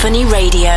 Sinphony Radio.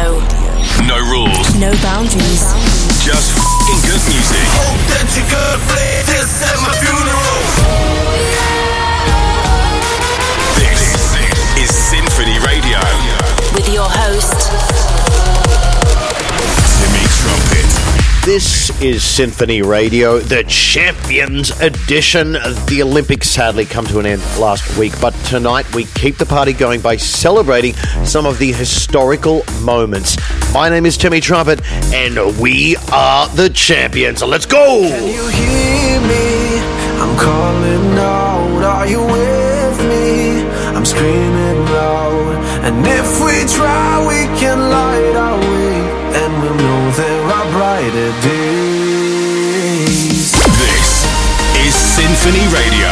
is Sinphony Radio, the Champions Edition. The Olympics sadly come to an end last week, but tonight we keep the party going by celebrating some of the historical moments. My name is Timmy Trumpet, and we are the champions. Let's go! Can you hear me? I'm calling out. Are you with me? I'm screaming loud. And if we try, we can lie. Sinphony Radio.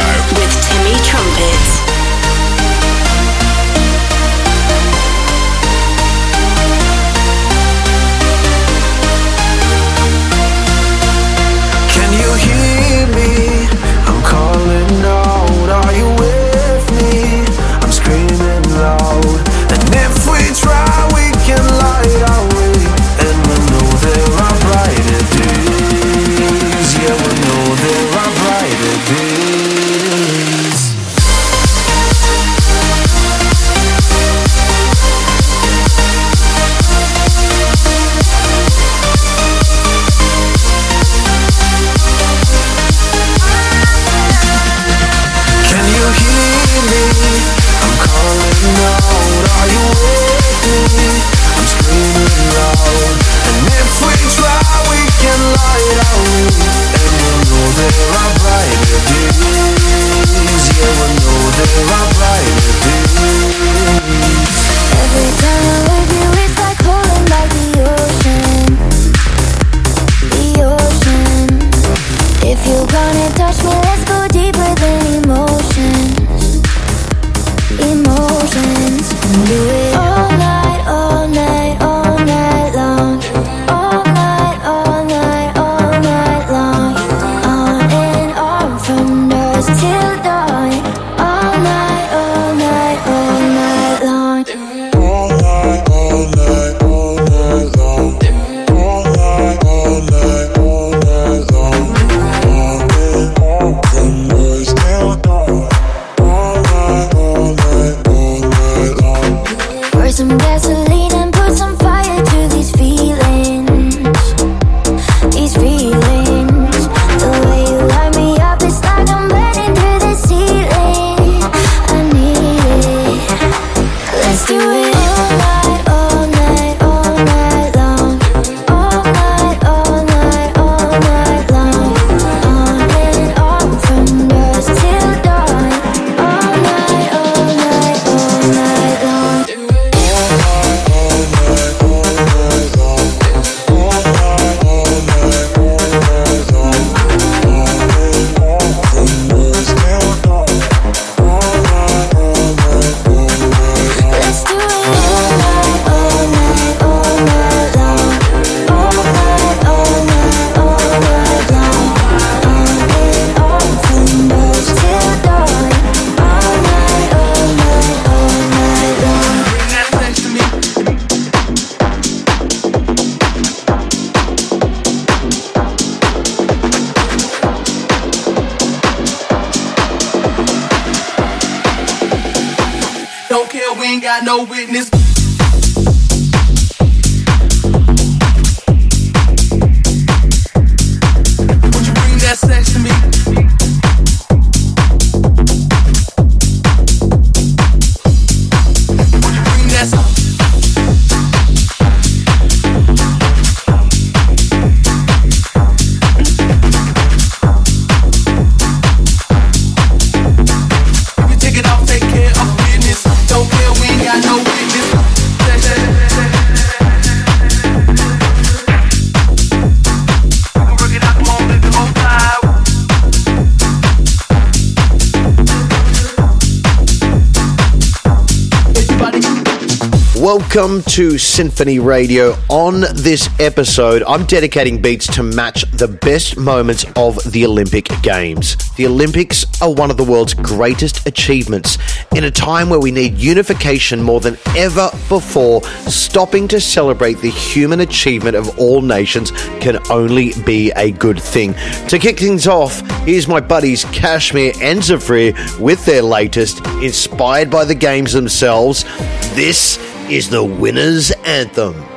Welcome to Sinphony Radio. On this episode, I'm dedicating beats to match the best moments of the Olympic Games. The Olympics are one of the world's greatest achievements in a time where we need unification more than ever before. Stopping to celebrate the human achievement of all nations can only be a good thing. To kick things off, here's my buddies KSHMR and Zafrir with their latest, inspired by the games themselves. This is the winner's anthem.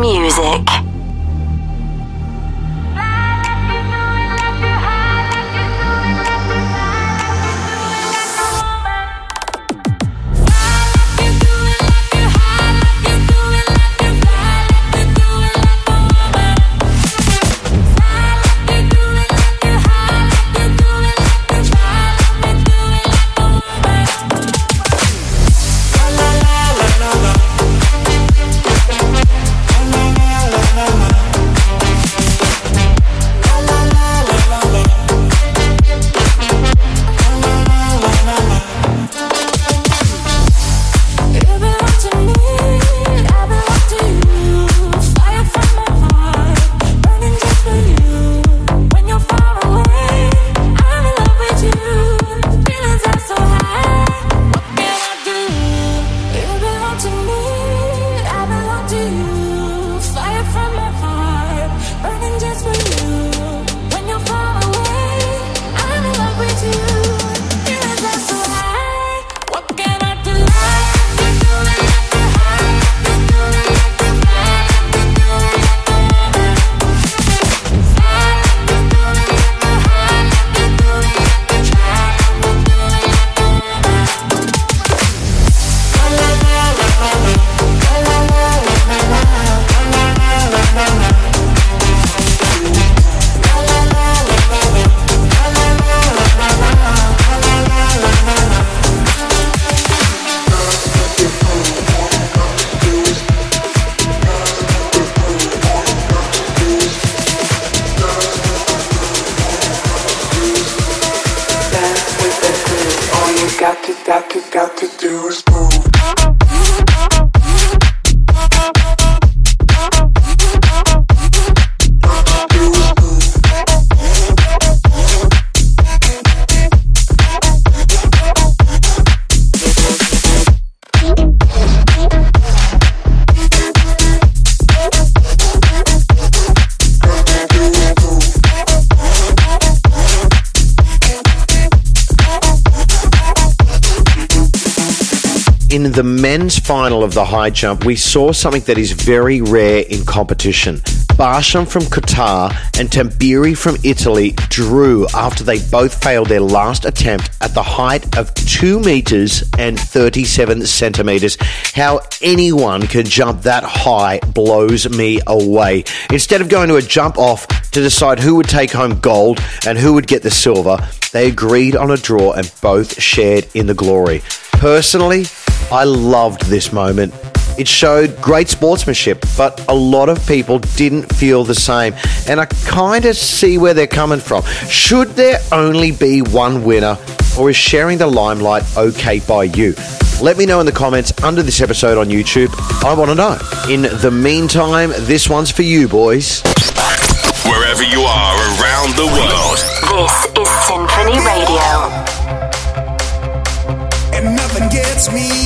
Music. Final of the high jump, we saw something that is very rare in competition. Barshim from Qatar and Tamberi from Italy drew after they both failed their last attempt at the height of 2 meters and 37 centimeters. How anyone can jump that high blows me away. Instead of going to a jump off to decide who would take home gold and who would get the silver, they agreed on a draw and both shared in the glory. Personally, I loved this moment. It showed great sportsmanship, but a lot of people didn't feel the same. And I kind of see where they're coming from. Should there only be one winner, or is sharing the limelight okay by you? Let me know in the comments under this episode on YouTube. I want to know. In the meantime, this one's for you, boys. Wherever you are around the world, This is Sinphony Radio. and nothing gets me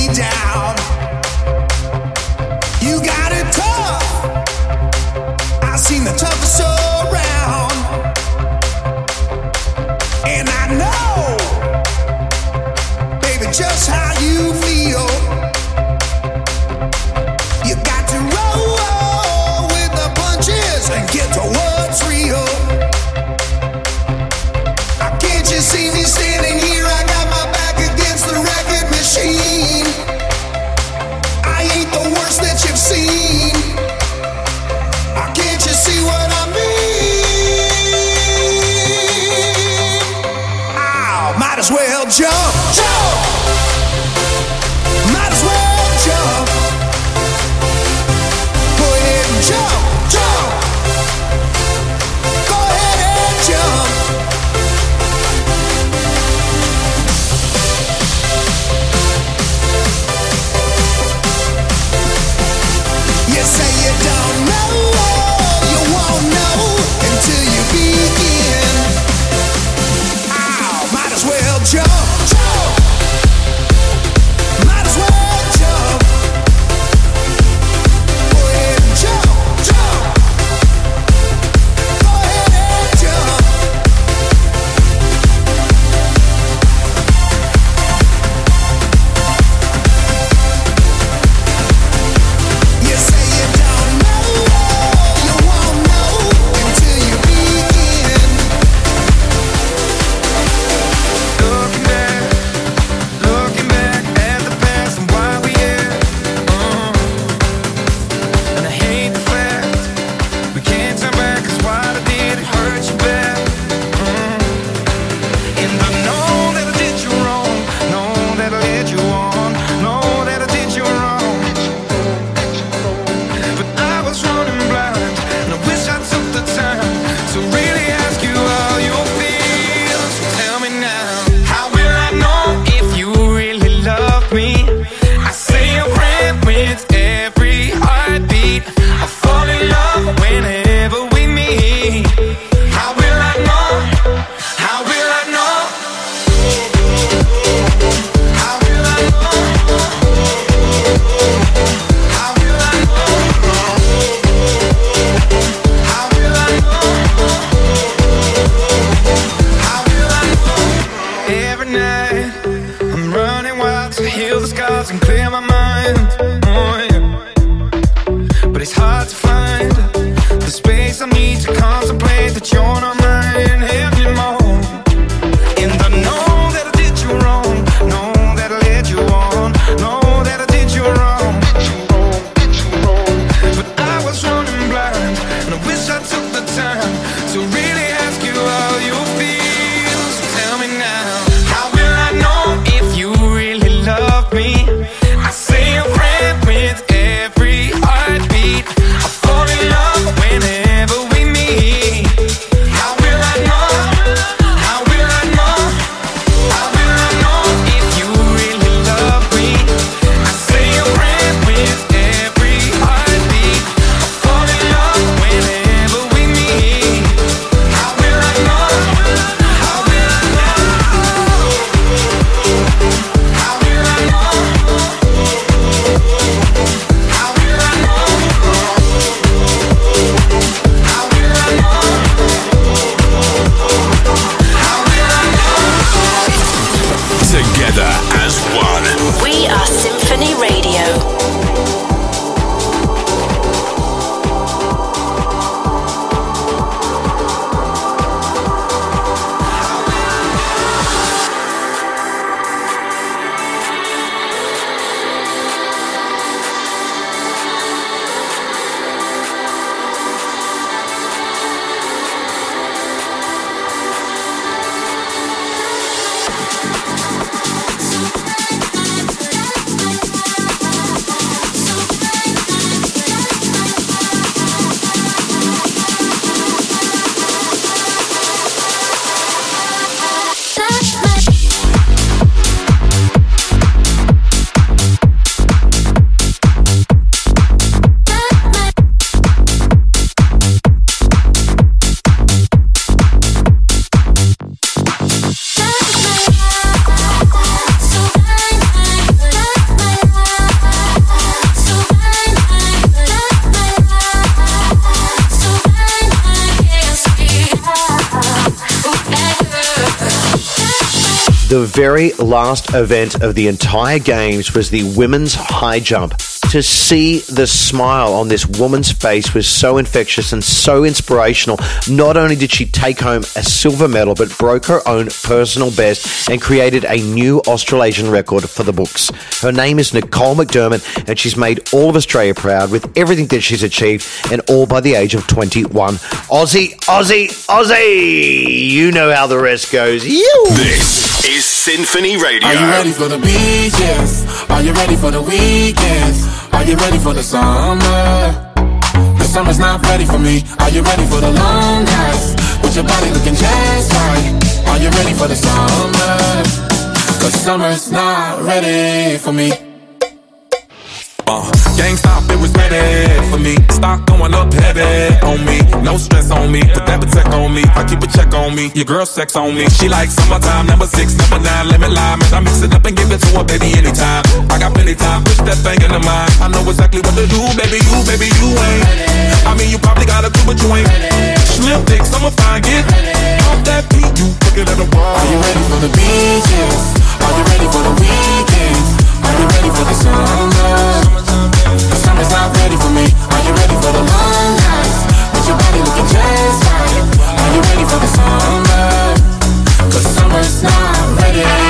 very last event of the entire games was the women's high jump. To see the smile on this woman's face was so infectious and so inspirational. Not only did she take home a silver medal, but broke her own personal best and created a new Australasian record for the books. Her name is Nicole McDermott, and she's made all of Australia proud with everything that she's achieved, and all by the age of 21. Aussie, Aussie, Aussie! You know how the rest goes. You! This is Sinphony Radio. Are you ready for the beaches? Are you ready for the weekends? Are you ready for the summer? The summer's not ready for me. Are you ready for the long nights? With your body looking just right. Are you ready for the summer? Cause summer's not ready for me. Uh, gang stop, it was ready for me. Stock going up heavy on me. No stress on me. Put that protect on me. I keep a check on me. Your girl sex on me. She like summertime, number six, number nine, lemon lime. And I mix it up and give it to her, baby, anytime. I got plenty time, push that thing into mine. I know exactly what to do, baby. You, baby, you ain't. I mean, you probably got a clue, but you ain't. Slim dicks, I'ma find it. Off that beat, you looking at the wall. Are you ready for the beaches? Are you ready for the weekends? Are you ready for the summer? Summer's not ready for me. Are you ready for the long nights? With your body looking just right. Are you ready for the summer? Cause summer's not ready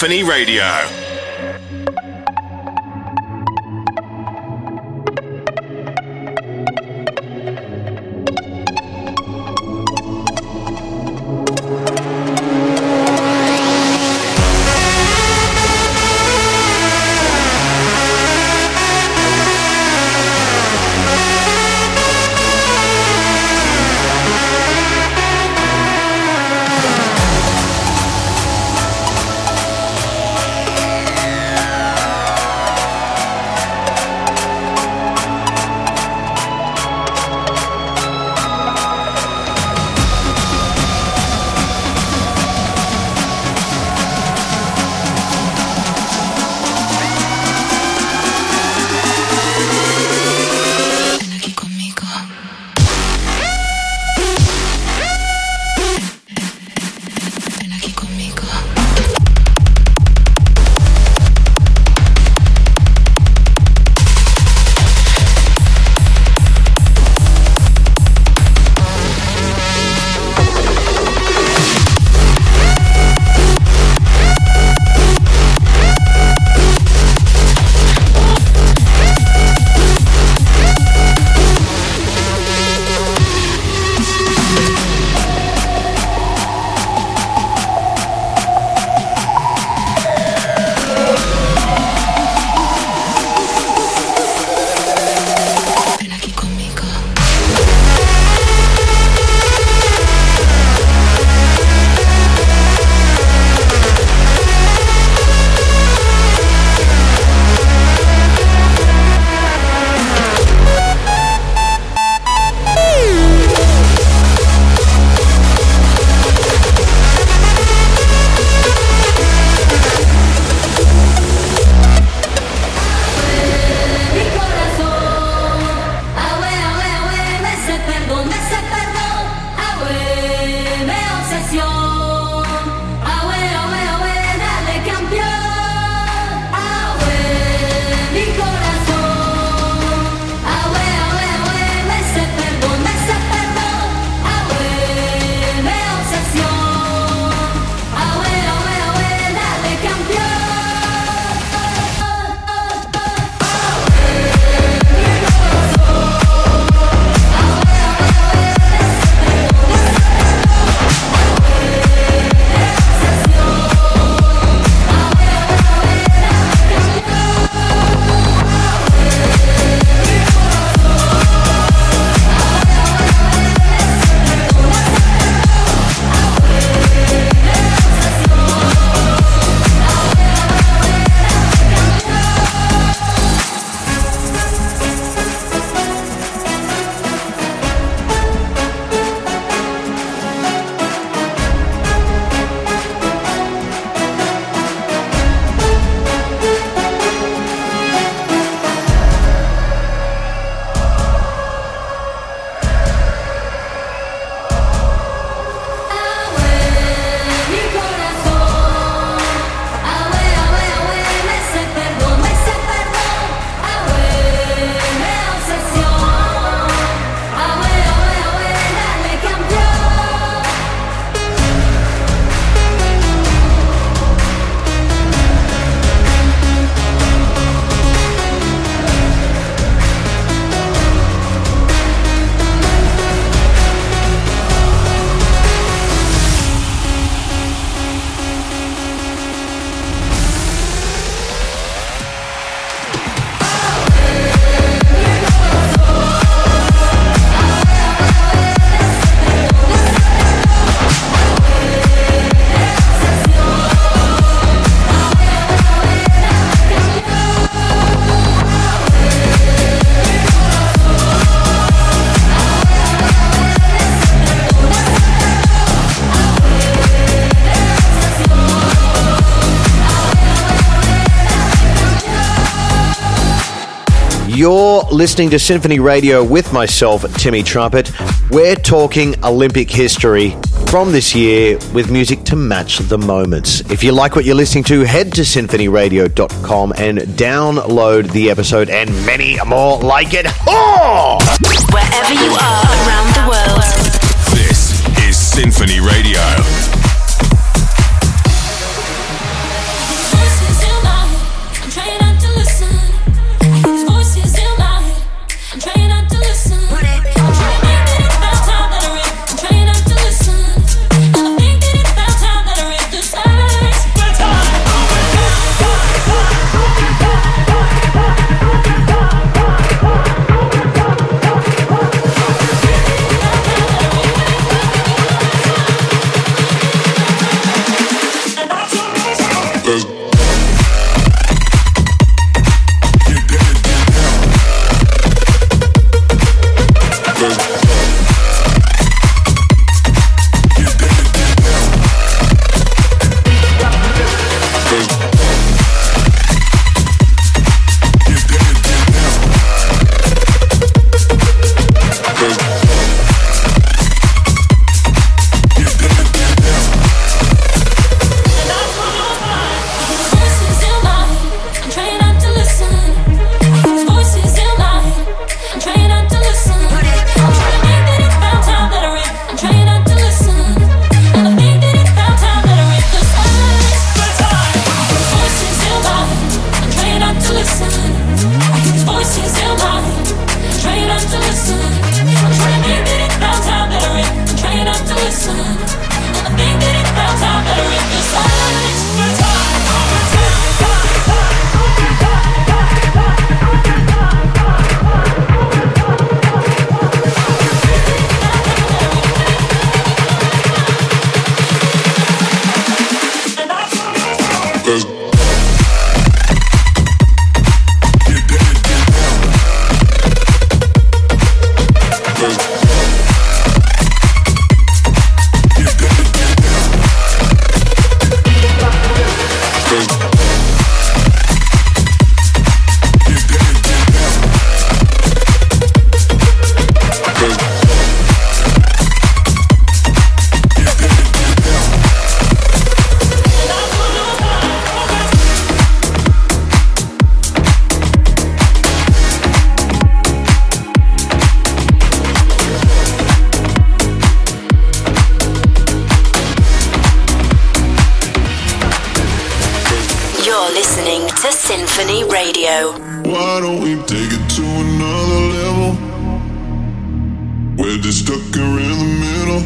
Sinphony Radio. listening to Sinphony Radio with myself, Timmy Trumpet. We're talking Olympic history from this year with music to match the moments. If you like what you're listening to, head to symphonyradio.com and download the episode and many more like it. Oh! Wherever you are around the world, this is Sinphony Radio. listening to Sinphony Radio. Why don't we take it to another level? We're just stuck here in the middle.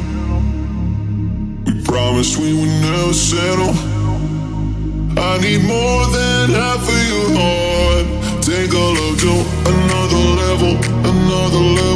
We promised we would never settle. I need more than half of your heart. Take a look to another level, another level.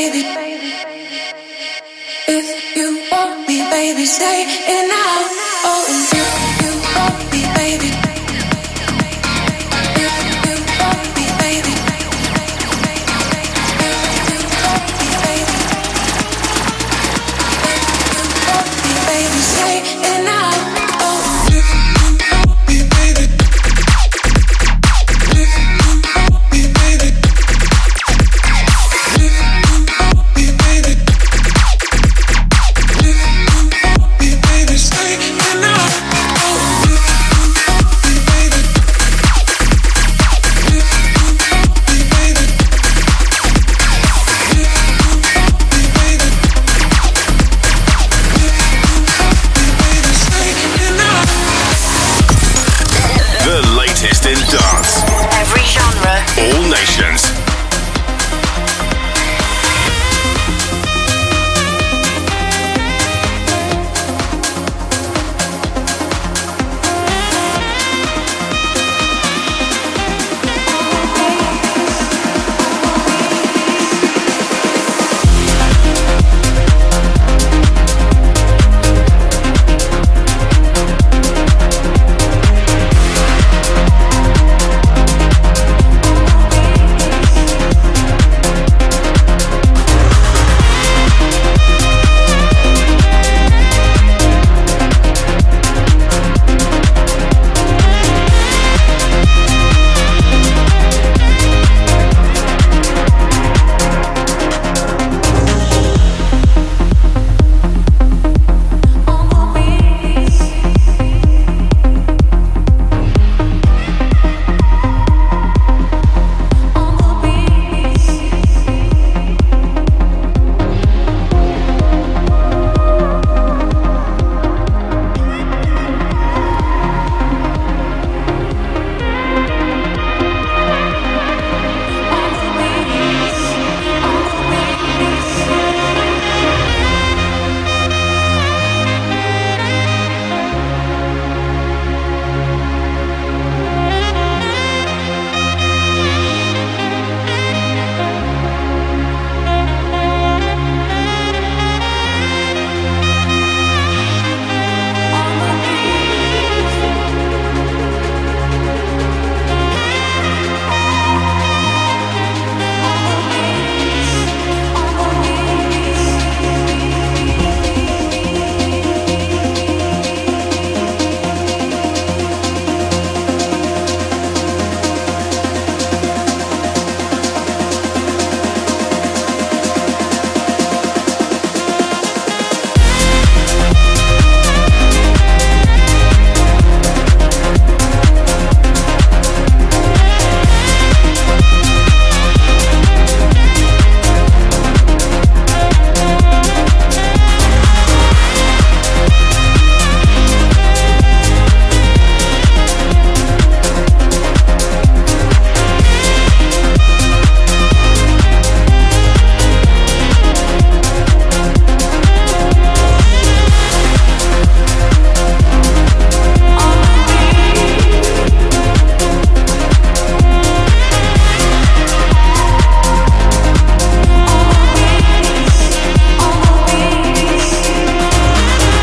Baby. If you want me, baby, say it now.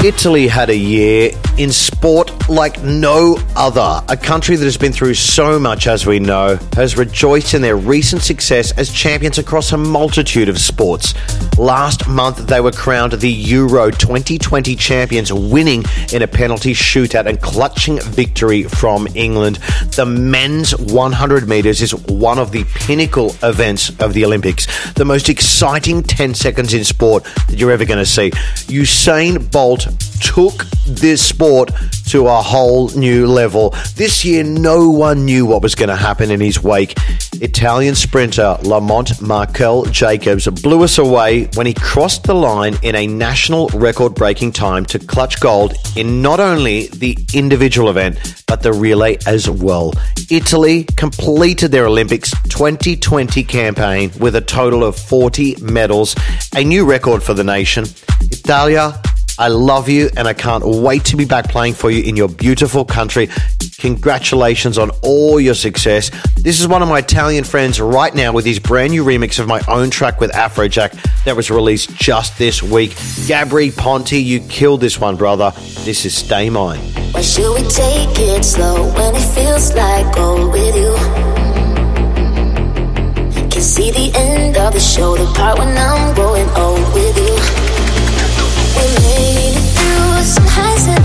Italy had a year in sport like no other. A country that has been through so much, as we know, has rejoiced in their recent success as champions across a multitude of sports. Last month, they were crowned the Euro 2020 champions, winning in a penalty shootout and clutching victory from England. The men's 100 metres is one of the pinnacle events of the Olympics, the most exciting 10 seconds in sport that you're ever going to see. Usain Bolt took this sport to a whole new level. This year, no one knew what was going to happen in his wake. Italian sprinter Lamont Marcell Jacobs blew us away when he crossed the line in a national record breaking time to clutch gold in not only the individual event, but the relay as well. Italy completed their Olympics 2020 campaign with a total of 40 medals, a new record for the nation. Italia I love you and I can't wait to be back playing for you in your beautiful country. Congratulations on all your success. This is one of my Italian friends right now with his brand new remix of my own track with Afrojack that was released just this week. Gabry Ponte, you killed this one, brother. This is Stay Mine. Why should we take it slow when it feels like gold with you? can see the end of the show, the part when I'm old with you some highs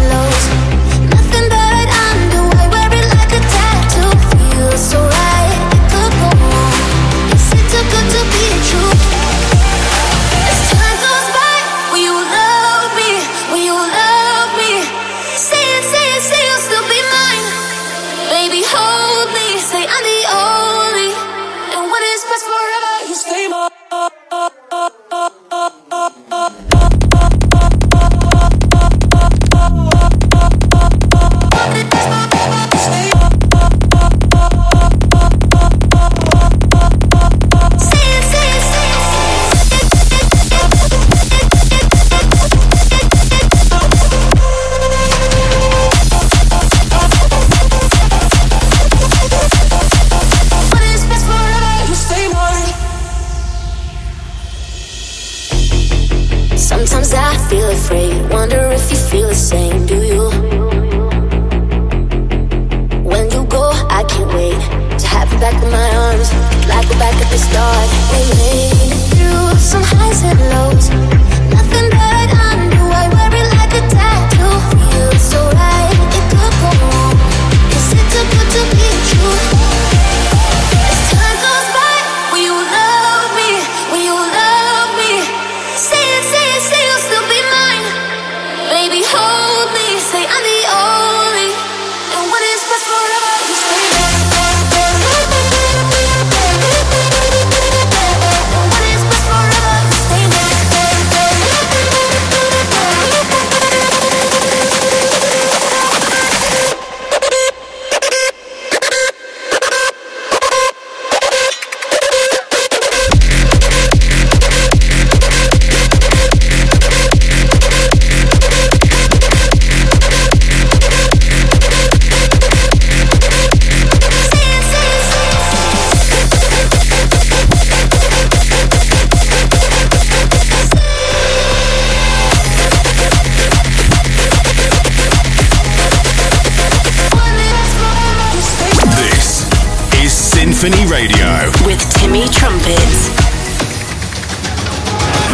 Sinphony Radio with Timmy Trumpets.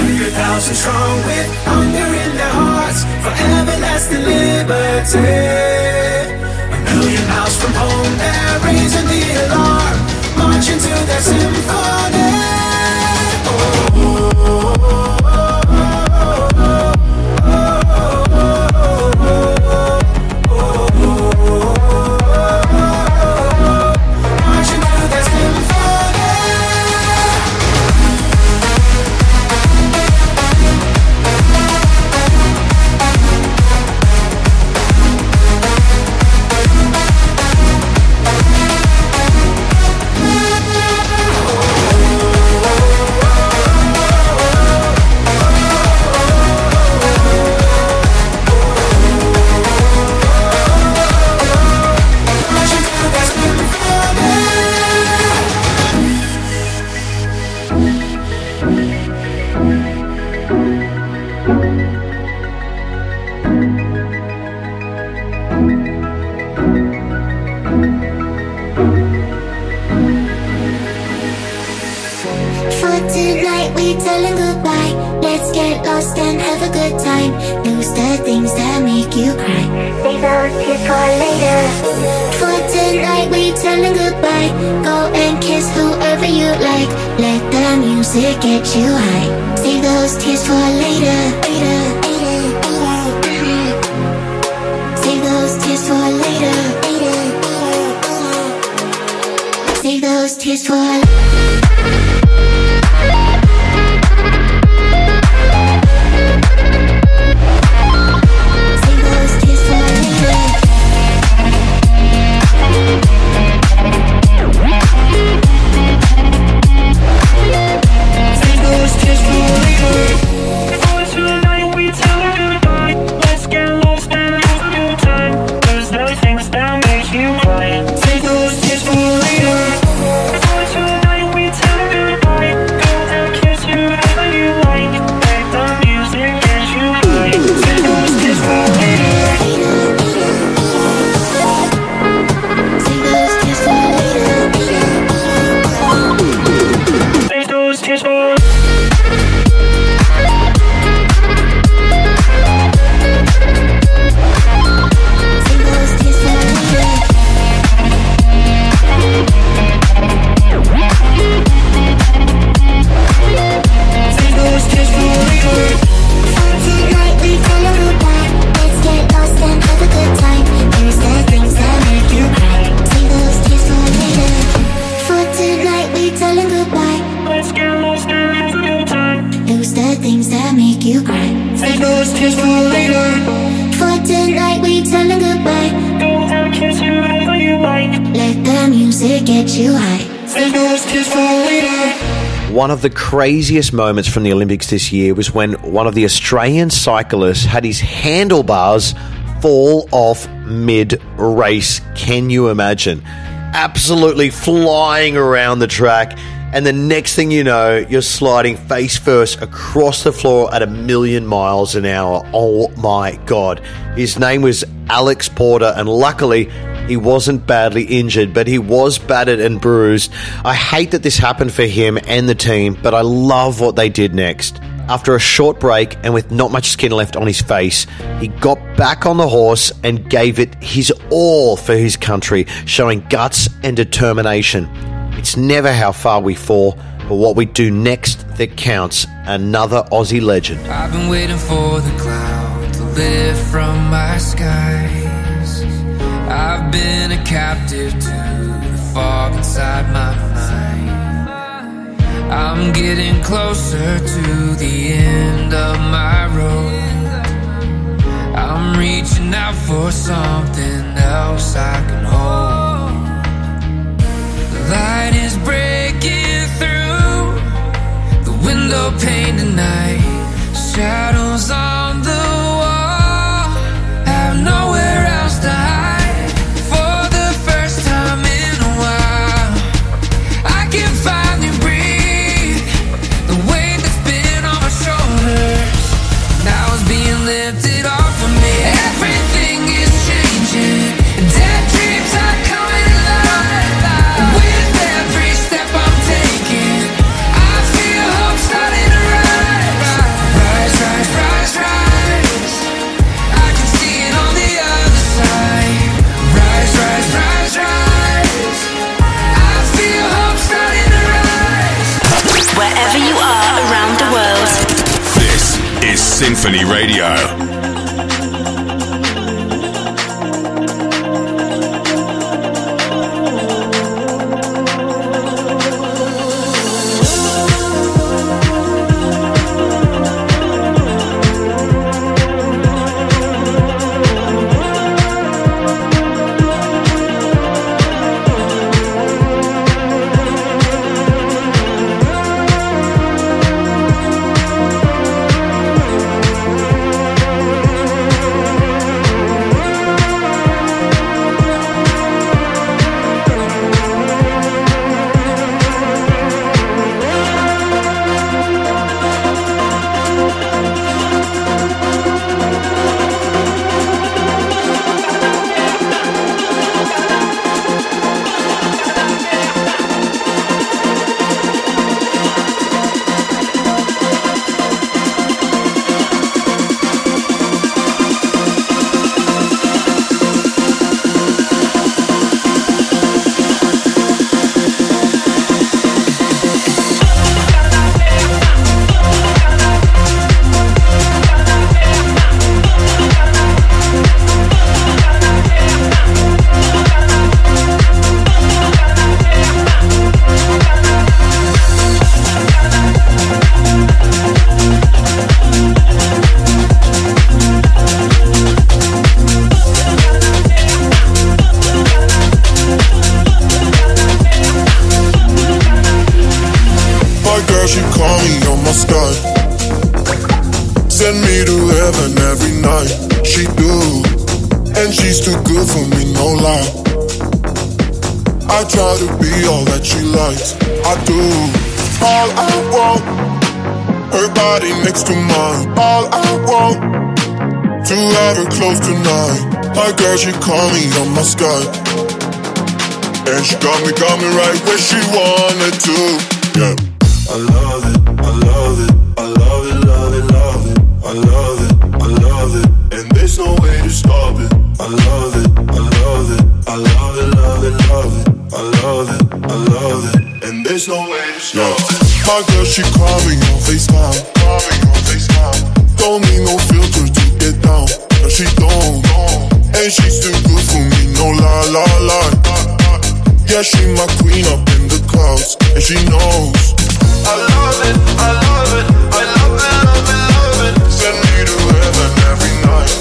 100,000 strong with hunger in their hearts for everlasting liberty. A million miles from home, they're raising the alarm, marching to their symphony. sick, get you high. Save those tears for later. later. Craziest moments from the Olympics this year was when one of the Australian cyclists had his handlebars fall off mid race. Can you imagine? Absolutely flying around the track. And the next thing you know, you're sliding face first across the floor at a million miles an hour. Oh my God. His name was Alex Porter, and luckily, he wasn't badly injured, but he was battered and bruised. I hate that this happened for him and the team, but I love what they did next. After a short break and with not much skin left on his face, he got back on the horse and gave it his all for his country, showing guts and determination. It's never how far we fall, but what we do next that counts. Another Aussie legend. I've been waiting for the cloud to lift from my. I've been a captive to the fog inside my mind. I'm getting closer to the end of my road. I'm reaching out for something else I can hold. The light is breaking through the window pane tonight. Shadows on the Sinphony Radio. I try to be all that she likes. I do. All I want, her body next to mine. All I want, to have her close tonight. My girl, she call me on my Skype. And she got me, got me right where she wanted to. Yeah. I love it, I love it, I love it, love it, love it. I love it, I love it, and there's no way to stop it. I love it, I love it, I love it, love it, love it. I love it, I love it, and there's no way to stop it. My girl, she call me on FaceTime, call me on FaceTime. Don't need no filter to get down, no she don't. And she's too good for me, no lie, lie, lie. Yeah, she my queen up in the clouds, and she knows. I love it, I love it, I love it, love it, love it. Send me to heaven every night,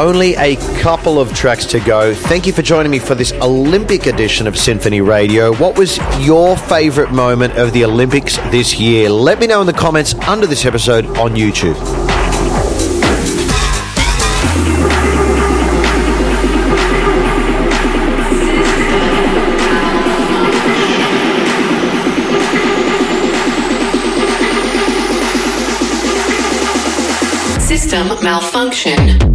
Only a couple of tracks to go. Thank you for joining me for this Olympic edition of Sinphony Radio. What was your favourite moment of the Olympics this year? Let me know in the comments under this episode on YouTube. System malfunction.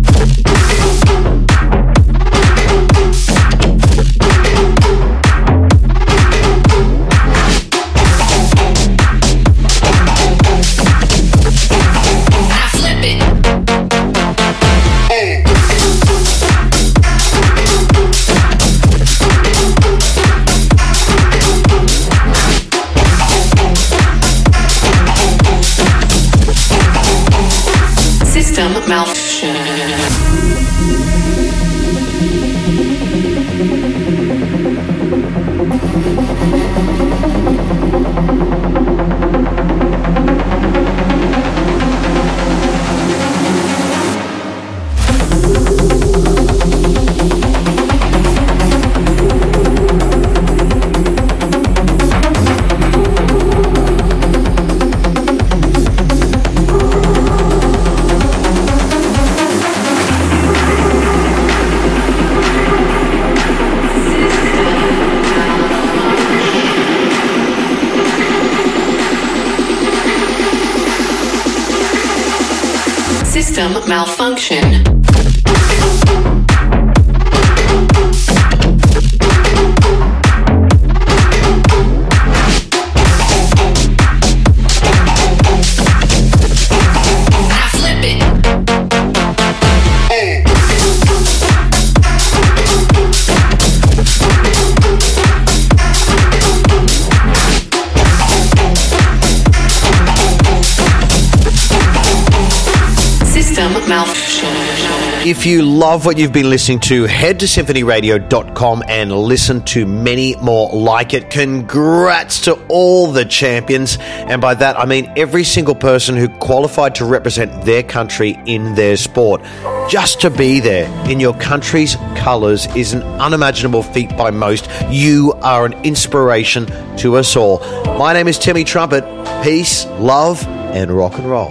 Love what you've been listening to, head to sinphonyradio.com and listen to many more like it. Congrats to all the champions. And by that, I mean every single person who qualified to represent their country in their sport. Just to be there in your country's colours is an unimaginable feat by most. You are an inspiration to us all. My name is Timmy Trumpet. Peace, love, and rock and roll.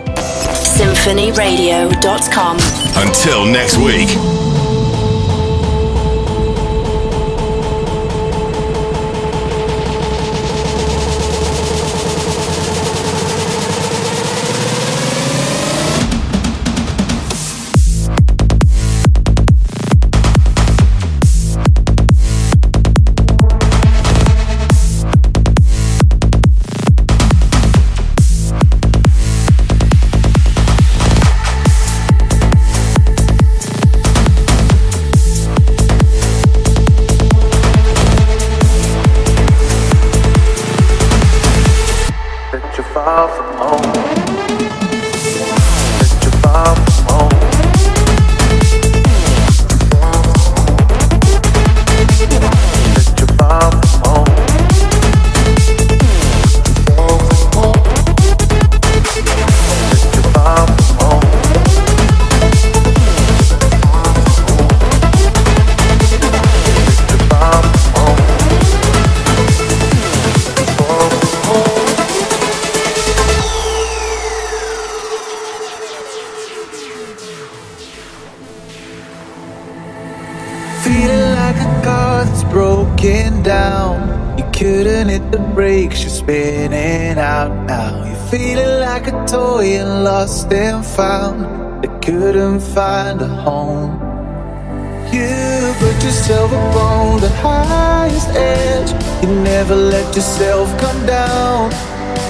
sinphonyradio.com. Until next week. let yourself come down.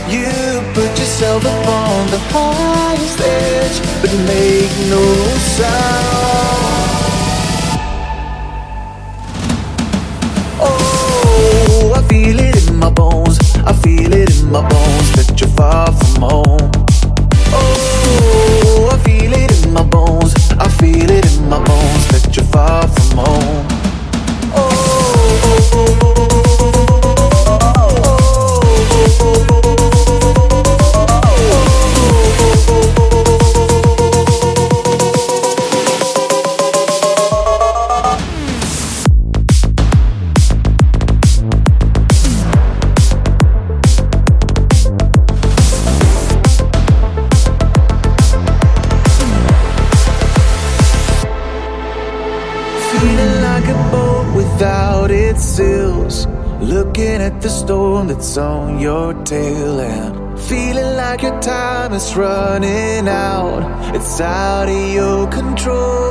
You put yourself upon the highest edge, but make no sound. Oh, I feel it in my bones. I feel it in my bones that you're far time is running out, it's out of your control.